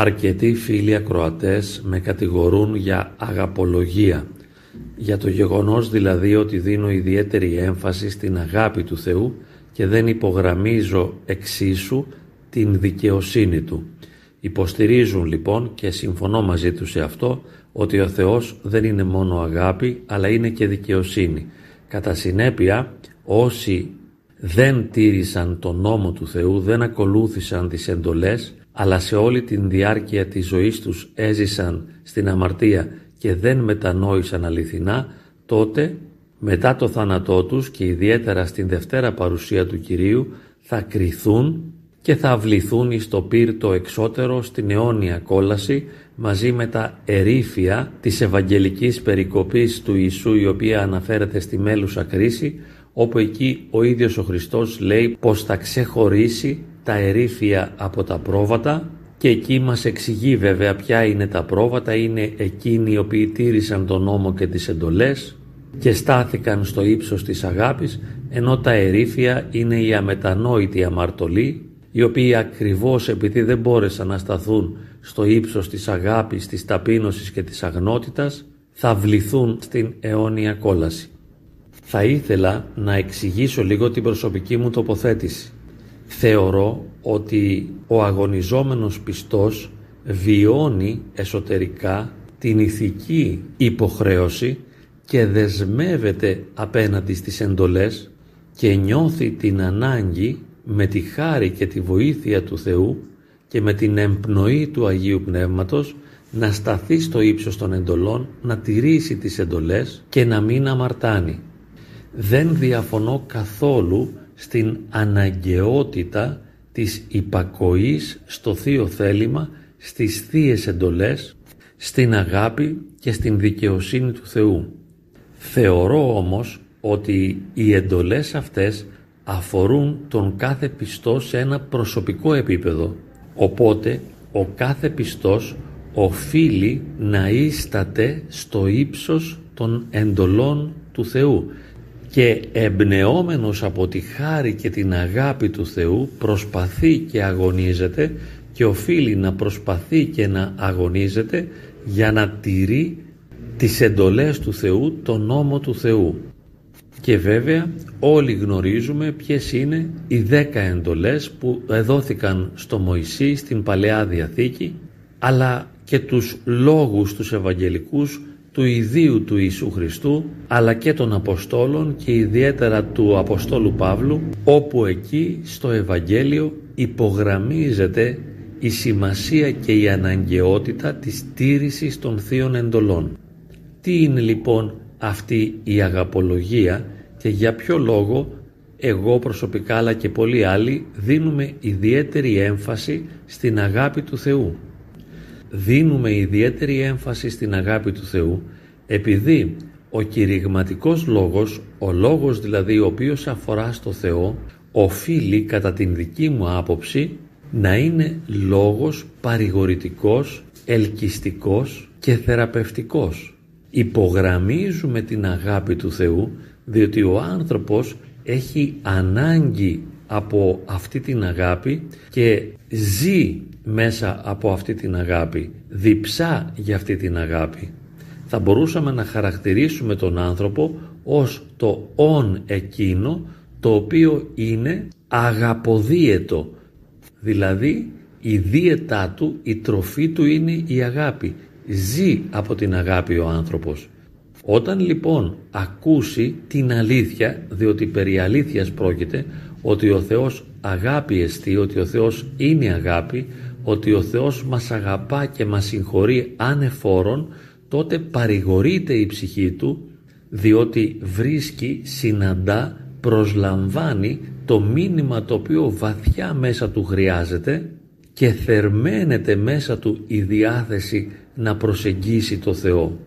Αρκετοί φίλοι ακροατές με κατηγορούν για αγαπολογία, για το γεγονός δηλαδή ότι δίνω ιδιαίτερη έμφαση στην αγάπη του Θεού και δεν υπογραμμίζω εξίσου την δικαιοσύνη Του. Υποστηρίζουν λοιπόν και συμφωνώ μαζί τους σε αυτό ότι ο Θεός δεν είναι μόνο αγάπη αλλά είναι και δικαιοσύνη. Κατά συνέπεια όσοι δεν τήρησαν τον νόμο του Θεού, δεν ακολούθησαν τις εντολές αλλά σε όλη την διάρκεια της ζωής τους έζησαν στην αμαρτία και δεν μετανόησαν αληθινά, τότε μετά το θάνατό τους και ιδιαίτερα στην Δευτέρα παρουσία του Κυρίου θα κριθούν και θα αυληθούν εις το πύρτο εξώτερο στην αιώνια κόλαση μαζί με τα ερήφια της Ευαγγελικής περικοπής του Ιησού η οποία αναφέρεται στη μέλουσα κρίση όπου εκεί ο ίδιος ο Χριστός λέει πως θα ξεχωρίσει τα ερήφια από τα πρόβατα και εκεί μας εξηγεί βέβαια ποια είναι τα πρόβατα, είναι εκείνοι οι οποίοι τήρησαν τον νόμο και τις εντολές και στάθηκαν στο ύψος της αγάπης, ενώ τα ερήφια είναι οι αμετανόητοι αμαρτωλοί, οι οποίοι ακριβώς επειδή δεν μπόρεσαν να σταθούν στο ύψος της αγάπης, της ταπείνωσης και της αγνότητας, θα βληθούν στην αιώνια κόλαση. Θα ήθελα να εξηγήσω λίγο την προσωπική μου τοποθέτηση θεωρώ ότι ο αγωνιζόμενος πιστός βιώνει εσωτερικά την ηθική υποχρέωση και δεσμεύεται απέναντι στις εντολές και νιώθει την ανάγκη με τη χάρη και τη βοήθεια του Θεού και με την εμπνοή του Αγίου Πνεύματος να σταθεί στο ύψος των εντολών, να τηρήσει τις εντολές και να μην αμαρτάνει. Δεν διαφωνώ καθόλου στην αναγκαιότητα της υπακοής στο Θείο Θέλημα, στις Θείες Εντολές, στην αγάπη και στην δικαιοσύνη του Θεού. Θεωρώ όμως ότι οι εντολές αυτές αφορούν τον κάθε πιστός σε ένα προσωπικό επίπεδο. Οπότε ο κάθε πιστός οφείλει να ίσταται στο ύψος των εντολών του Θεού και εμπνεόμενος από τη χάρη και την αγάπη του Θεού προσπαθεί και αγωνίζεται και οφείλει να προσπαθεί και να αγωνίζεται για να τηρεί τις εντολές του Θεού, τον νόμο του Θεού. Και βέβαια όλοι γνωρίζουμε ποιες είναι οι δέκα εντολές που δόθηκαν στο Μωυσή στην Παλαιά Διαθήκη αλλά και τους λόγους τους Ευαγγελικούς του ιδίου του Ιησού Χριστού αλλά και των Αποστόλων και ιδιαίτερα του Αποστόλου Παύλου όπου εκεί στο Ευαγγέλιο υπογραμμίζεται η σημασία και η αναγκαιότητα της τήρησης των θείων εντολών. Τι είναι λοιπόν αυτή η αγαπολογία και για ποιο λόγο εγώ προσωπικά αλλά και πολλοί άλλοι δίνουμε ιδιαίτερη έμφαση στην αγάπη του Θεού; Δίνουμε ιδιαίτερη έμφαση στην αγάπη του Θεού επειδή ο κηρυγματικός λόγος, ο λόγος δηλαδή ο οποίος αφορά στο Θεό, οφείλει κατά την δική μου άποψη να είναι λόγος παρηγορητικός, ελκυστικός και θεραπευτικός. Υπογραμμίζουμε την αγάπη του Θεού διότι ο άνθρωπος έχει ανάγκη από αυτή την αγάπη και ζει μέσα από αυτή την αγάπη, διψά για αυτή την αγάπη. Θα μπορούσαμε να χαρακτηρίσουμε τον άνθρωπο ως το «ον» εκείνο το οποίο είναι αγαποδίαιτο, δηλαδή η δίαιτά του, η τροφή του είναι η αγάπη. Ζει από την αγάπη ο άνθρωπος. Όταν λοιπόν ακούσει την αλήθεια, διότι περί αλήθειας πρόκειται, ότι ο Θεός αγάπη εστί, ότι ο Θεός είναι αγάπη, ότι ο Θεός μας αγαπά και μας συγχωρεί ανεφόρον, τότε παρηγορείται η ψυχή του, διότι βρίσκει, συναντά, προσλαμβάνει το μήνυμα το οποίο βαθιά μέσα του χρειάζεται και θερμαίνεται μέσα του η διάθεση να προσεγγίσει το Θεό.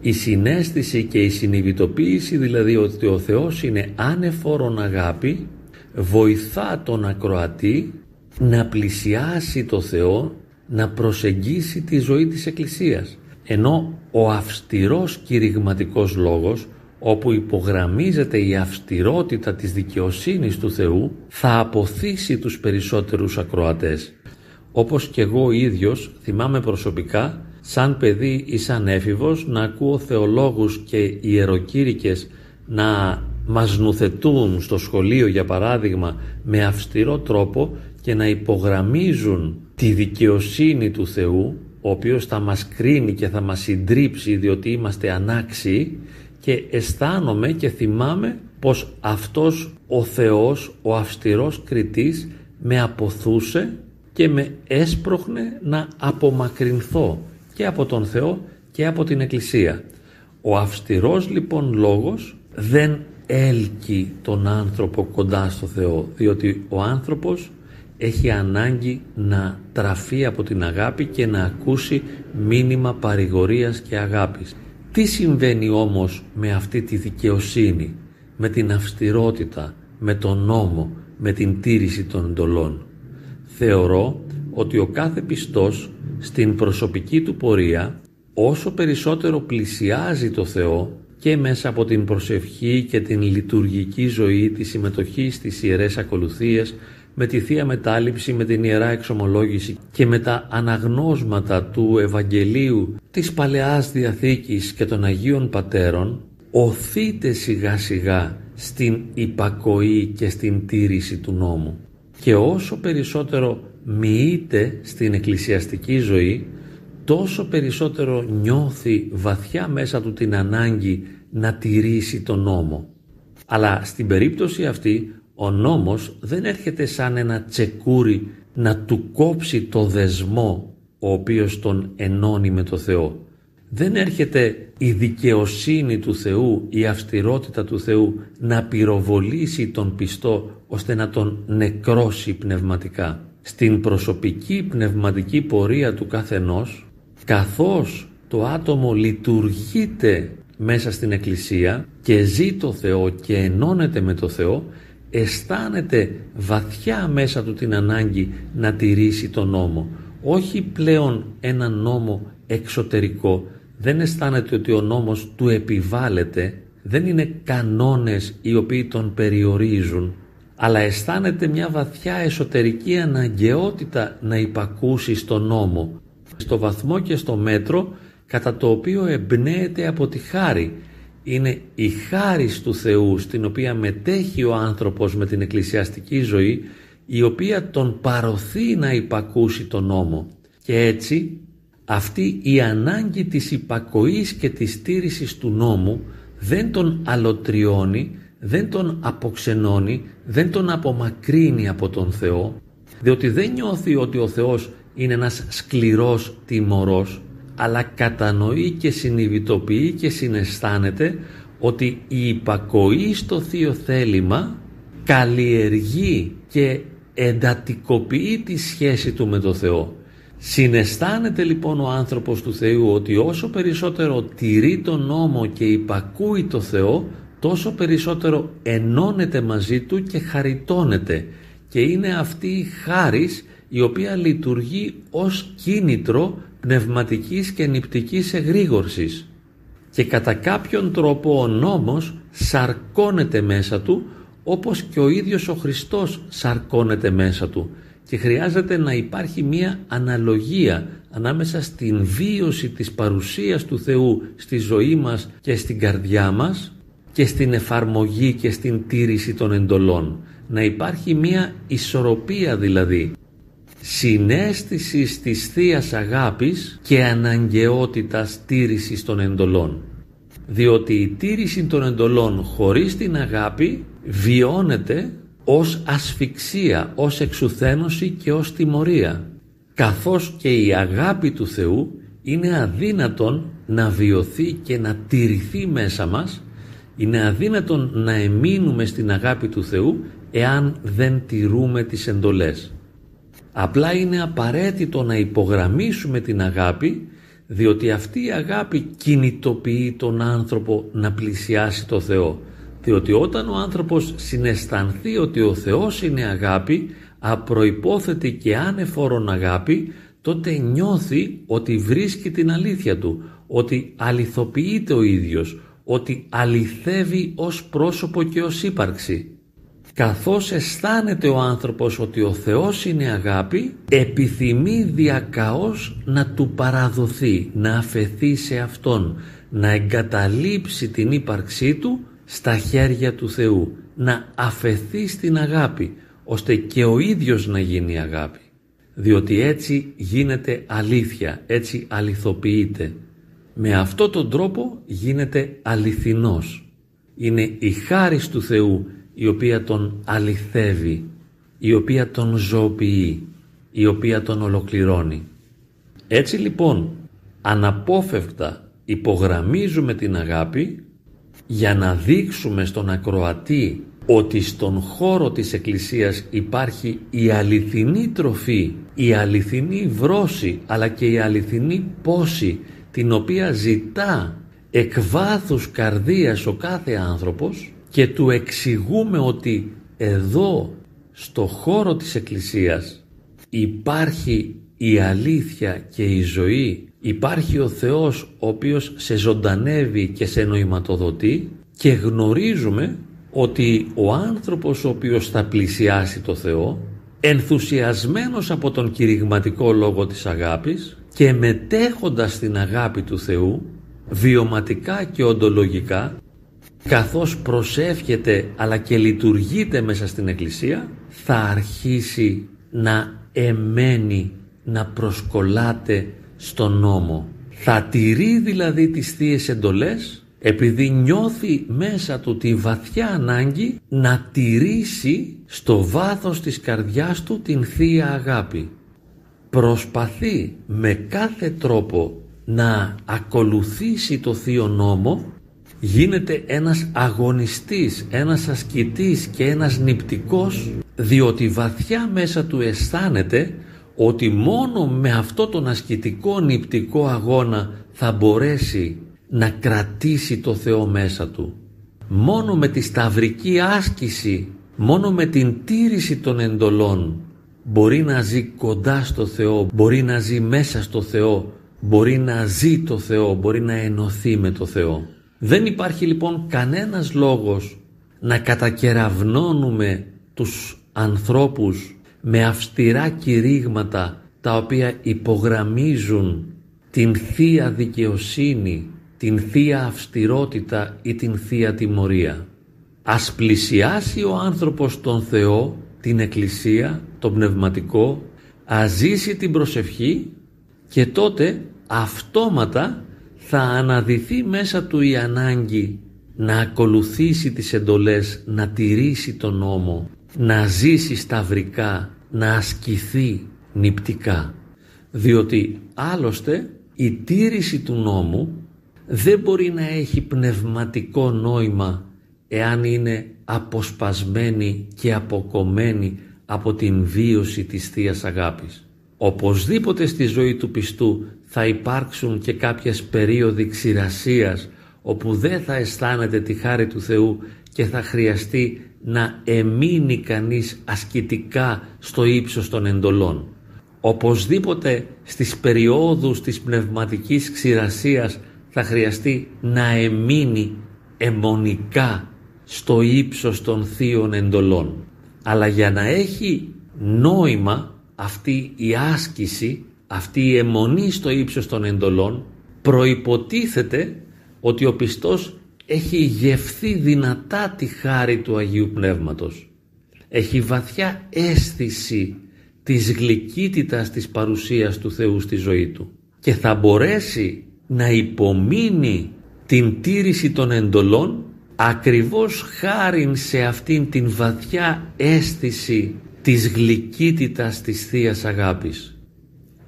Η συνέστηση και η συνειδητοποίηση δηλαδή ότι ο Θεός είναι άνεφορον αγάπη βοηθά τον ακροατή να πλησιάσει το Θεό, να προσεγγίσει τη ζωή της Εκκλησίας. Ενώ ο αυστηρός κηρυγματικός λόγος, όπου υπογραμμίζεται η αυστηρότητα της δικαιοσύνης του Θεού, θα αποθήσει τους περισσότερους ακροατές. όπως και εγώ ίδιος θυμάμαι προσωπικά σαν παιδί ή σαν έφηβος να ακούω θεολόγους και ιεροκήρυκες να μας νουθετούν στο σχολείο για παράδειγμα με αυστηρό τρόπο και να υπογραμμίζουν τη δικαιοσύνη του Θεού ο οποίος θα μας κρίνει και θα μας συντρίψει διότι είμαστε ανάξιοι και αισθάνομαι και θυμάμαι πως αυτός ο Θεός, ο αυστηρός κριτής με αποθούσε και με έσπροχνε να απομακρυνθώ και από τον Θεό και από την Εκκλησία. Ο αυστηρός λοιπόν λόγος δεν έλκει τον άνθρωπο κοντά στο Θεό διότι ο άνθρωπος έχει ανάγκη να τραφεί από την αγάπη και να ακούσει μήνυμα παρηγορίας και αγάπης. Τι συμβαίνει όμως με αυτή τη δικαιοσύνη, με την αυστηρότητα, με τον νόμο, με την τήρηση των εντολών; Θεωρώ ότι ο κάθε πιστός στην προσωπική του πορεία όσο περισσότερο πλησιάζει το Θεό και μέσα από την προσευχή και την λειτουργική ζωή, τη συμμετοχή στις ιερές ακολουθίες, με τη Θεία Μετάληψη, με την Ιερά Εξομολόγηση και με τα αναγνώσματα του Ευαγγελίου της Παλαιάς Διαθήκης και των Αγίων Πατέρων, οθείτε σιγά σιγά στην υπακοή και στην τήρηση του νόμου. Και όσο περισσότερο μοιείται στην εκκλησιαστική ζωή, τόσο περισσότερο νιώθει βαθιά μέσα του την ανάγκη να τηρήσει τον νόμο. Αλλά στην περίπτωση αυτή ο νόμος δεν έρχεται σαν ένα τσεκούρι να του κόψει το δεσμό ο οποίος τον ενώνει με το Θεό. Δεν έρχεται η δικαιοσύνη του Θεού, η αυστηρότητα του Θεού να πυροβολήσει τον πιστό ώστε να τον νεκρώσει πνευματικά. Στην προσωπική πνευματική πορεία του καθενός, καθώς το άτομο λειτουργείται μέσα στην Εκκλησία και ζει το Θεό και ενώνεται με το Θεό, αισθάνεται βαθιά μέσα του την ανάγκη να τηρήσει τον νόμο. Όχι πλέον ένα νόμο εξωτερικό. Δεν αισθάνεται ότι ο νόμος του επιβάλλεται. Δεν είναι κανόνες οι οποίοι τον περιορίζουν. Αλλά αισθάνεται μια βαθιά εσωτερική αναγκαιότητα να υπακούσει στον νόμο. Στο βαθμό και στο μέτρο κατά το οποίο εμπνέεται από τη χάρη είναι η χάρη του Θεού στην οποία μετέχει ο άνθρωπος με την εκκλησιαστική ζωή η οποία τον παροθεί να υπακούσει τον νόμο. Και έτσι αυτή η ανάγκη της υπακοής και της στήρησης του νόμου δεν τον αλωτριώνει, δεν τον αποξενώνει, δεν τον απομακρύνει από τον Θεό διότι δεν νιώθει ότι ο Θεός είναι ένας σκληρός τιμωρός αλλά κατανοεί και συνειδητοποιεί και συναισθάνεται ότι η υπακοή στο Θείο Θέλημα καλλιεργεί και εντατικοποιεί τη σχέση του με το Θεό. Συναισθάνεται λοιπόν ο άνθρωπος του Θεού ότι όσο περισσότερο τηρεί τον νόμο και υπακούει το Θεό τόσο περισσότερο ενώνεται μαζί του και χαριτώνεται και είναι αυτή η χάρις η οποία λειτουργεί ως κίνητρο πνευματικής και νηπτικής εγρήγορσης. Και κατά κάποιον τρόπο ο νόμος σαρκώνεται μέσα του όπως και ο ίδιος ο Χριστός σαρκώνεται μέσα του. Και χρειάζεται να υπάρχει μία αναλογία ανάμεσα στην βίωση της παρουσίας του Θεού στη ζωή μας και στην καρδιά μας και στην εφαρμογή και στην τήρηση των εντολών. Να υπάρχει μία ισορροπία δηλαδή συνέστησης της θείας Αγάπης και αναγκαιότητας τήρησης των εντολών. Διότι η τήρηση των εντολών χωρίς την αγάπη βιώνεται ως ασφυξία, ως εξουθένωση και ως τιμωρία. Καθώς και η αγάπη του Θεού είναι αδύνατον να βιωθεί και να τηρηθεί μέσα μας, είναι αδύνατον να εμείνουμε στην αγάπη του Θεού εάν δεν τηρούμε τις εντολές. Απλά είναι απαραίτητο να υπογραμμίσουμε την αγάπη διότι αυτή η αγάπη κινητοποιεί τον άνθρωπο να πλησιάσει το Θεό. Διότι όταν ο άνθρωπος συναισθανθεί ότι ο Θεός είναι αγάπη, απροϋπόθετη και άνεφορον αγάπη, τότε νιώθει ότι βρίσκει την αλήθεια του, ότι αληθοποιείται ο ίδιος, ότι αληθεύει ως πρόσωπο και ως ύπαρξη. Καθώς αισθάνεται ο άνθρωπος ότι ο Θεός είναι αγάπη επιθυμεί διακαώς να του παραδοθεί, να αφαιθεί σε Αυτόν, να εγκαταλείψει την ύπαρξή του στα χέρια του Θεού, να αφαιθεί στην αγάπη, ώστε και ο ίδιος να γίνει αγάπη. Διότι έτσι γίνεται αλήθεια, έτσι αληθοποιείται. Με αυτό τον τρόπο γίνεται αληθινός. Είναι η χάρη του Θεού η οποία τον αληθεύει, η οποία τον ζωοποιεί, η οποία τον ολοκληρώνει. Έτσι λοιπόν αναπόφευκτα υπογραμμίζουμε την αγάπη για να δείξουμε στον ακροατή ότι στον χώρο της Εκκλησίας υπάρχει η αληθινή τροφή, η αληθινή βρώση αλλά και η αληθινή πόση την οποία ζητά εκ βάθους καρδίας ο κάθε άνθρωπος και του εξηγούμε ότι εδώ στο χώρο της Εκκλησίας υπάρχει η αλήθεια και η ζωή, υπάρχει ο Θεός ο οποίος σε ζωντανεύει και σε νοηματοδοτεί και γνωρίζουμε ότι ο άνθρωπος ο οποίος θα πλησιάσει το Θεό ενθουσιασμένος από τον κηρυγματικό λόγο της αγάπης και μετέχοντας στην αγάπη του Θεού βιωματικά και οντολογικά καθώς προσεύχεται αλλά και λειτουργείται μέσα στην Εκκλησία θα αρχίσει να εμένει, να προσκολάται στον νόμο. Θα τηρεί δηλαδή τις θείες εντολές επειδή νιώθει μέσα του τη βαθιά ανάγκη να τηρήσει στο βάθος της καρδιάς του την Θεία Αγάπη. Προσπαθεί με κάθε τρόπο να ακολουθήσει το Θείο Νόμο γίνεται ένας αγωνιστής, ένας ασκητής και ένας νηπτικός διότι βαθιά μέσα του αισθάνεται ότι μόνο με αυτό τον ασκητικό νηπτικό αγώνα θα μπορέσει να κρατήσει το Θεό μέσα του. Μόνο με τη σταυρική άσκηση, μόνο με την τήρηση των εντολών μπορεί να ζει κοντά στο Θεό, μπορεί να ζει μέσα στο Θεό, μπορεί να ζει το Θεό, μπορεί να ενωθεί με το Θεό. Δεν υπάρχει λοιπόν κανένας λόγος να κατακεραυνώνουμε τους ανθρώπους με αυστηρά κηρύγματα τα οποία υπογραμμίζουν την θεία δικαιοσύνη, την θεία αυστηρότητα ή την θεία τιμωρία. Ας πλησιάσει ο άνθρωπος τον Θεό, την Εκκλησία, τον Πνευματικό, ας ζήσει την προσευχή και τότε αυτόματα θα αναδυθεί μέσα του η ανάγκη να ακολουθήσει τις εντολές, να τηρήσει τον νόμο, να ζήσει σταυρικά, να ασκηθεί νηπτικά. Διότι άλλωστε η τήρηση του νόμου δεν μπορεί να έχει πνευματικό νόημα εάν είναι αποσπασμένη και αποκομμένη από την βίωση της Θείας Αγάπης. Οπωσδήποτε στη ζωή του πιστού θα υπάρξουν και κάποιες περίοδοι ξηρασίας όπου δεν θα αισθάνεται τη χάρη του Θεού και θα χρειαστεί να εμείνει κανείς ασκητικά στο ύψος των εντολών. Οπωσδήποτε στις περιόδους της πνευματικής ξηρασίας θα χρειαστεί να εμείνει αιμονικά στο ύψος των θείων εντολών. Αλλά για να έχει νόημα αυτή η άσκηση, αυτή η αιμονή στο ύψος των εντολών προϋποτίθεται ότι ο πιστός έχει γευθεί δυνατά τη χάρη του Αγίου Πνεύματος. Έχει βαθιά αίσθηση της γλυκύτητας της παρουσίας του Θεού στη ζωή του και θα μπορέσει να υπομείνει την τήρηση των εντολών ακριβώς χάριν σε αυτήν την βαθιά αίσθηση της γλυκύτητας της Θείας Αγάπης.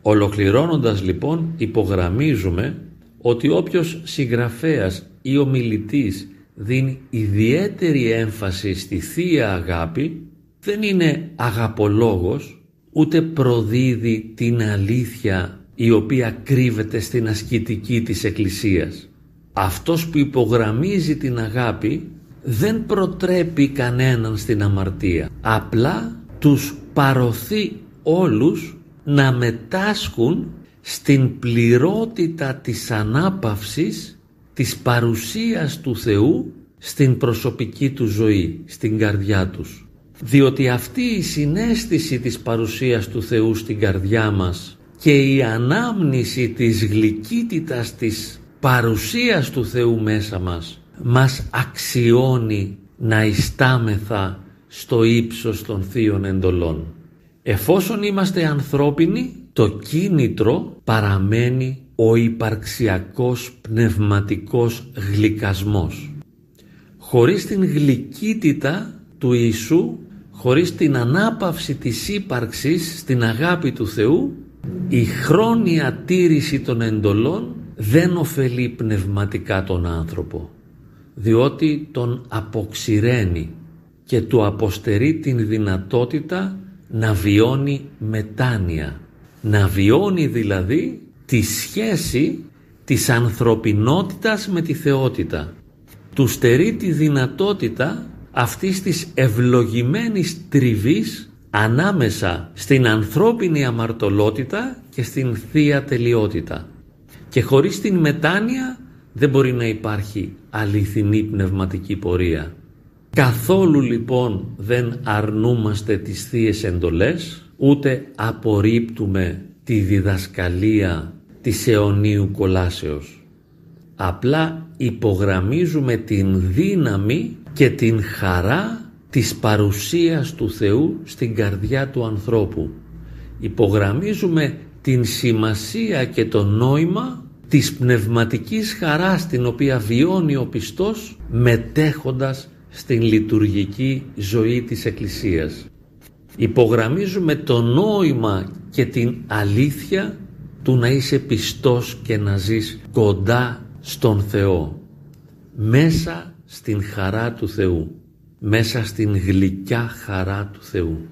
Ολοκληρώνοντας λοιπόν υπογραμμίζουμε ότι όποιος συγγραφέας ή ομιλητής δίνει ιδιαίτερη έμφαση στη Θεία Αγάπη δεν είναι αγαπολόγος ούτε προδίδει την αλήθεια η οποία κρύβεται στην ασκητική της Εκκλησίας. Αυτός που υπογραμμίζει την αγάπη δεν προτρέπει κανέναν στην αμαρτία. Απλά τους παροθεί όλους να μετάσχουν στην πληρότητα της ανάπαυσης της παρουσίας του Θεού στην προσωπική του ζωή, στην καρδιά τους. διότι αυτή η συνέστηση της παρουσίας του Θεού στην καρδιά μας και η ανάμνηση της γλυκύτητας της παρουσίας του Θεού μέσα μας μας αξιώνει να ιστάμεθα στο ύψος των θείων εντολών. Εφόσον είμαστε ανθρώπινοι, το κίνητρο παραμένει ο υπαρξιακός πνευματικός γλυκασμός. Χωρίς την γλυκύτητα του Ιησού, χωρίς την ανάπαυση της ύπαρξης στην αγάπη του Θεού, η χρόνια τήρηση των εντολών δεν ωφελεί πνευματικά τον άνθρωπο, διότι τον αποξηραίνει και του αποστερεί την δυνατότητα να βιώνει μετάνοια, να βιώνει δηλαδή τη σχέση της ανθρωπινότητας με τη θεότητα. Του στερεί τη δυνατότητα αυτής της ευλογημένης τριβής ανάμεσα στην ανθρώπινη αμαρτωλότητα και στην θεία τελειότητα. Και χωρίς την μετάνοια δεν μπορεί να υπάρχει αληθινή πνευματική πορεία. Καθόλου λοιπόν δεν αρνούμαστε τις θείες εντολές, ούτε απορρίπτουμε τη διδασκαλία της αιωνίου κολάσεως. Απλά υπογραμμίζουμε την δύναμη και την χαρά της παρουσίας του Θεού στην καρδιά του ανθρώπου. Υπογραμμίζουμε την σημασία και το νόημα της πνευματικής χαράς την οποία βιώνει ο πιστός μετέχοντας στην λειτουργική ζωή της Εκκλησίας. Υπογραμμίζουμε το νόημα και την αλήθεια του να είσαι πιστός και να ζεις κοντά στον Θεό μέσα στην χαρά του Θεού μέσα στην γλυκιά χαρά του Θεού.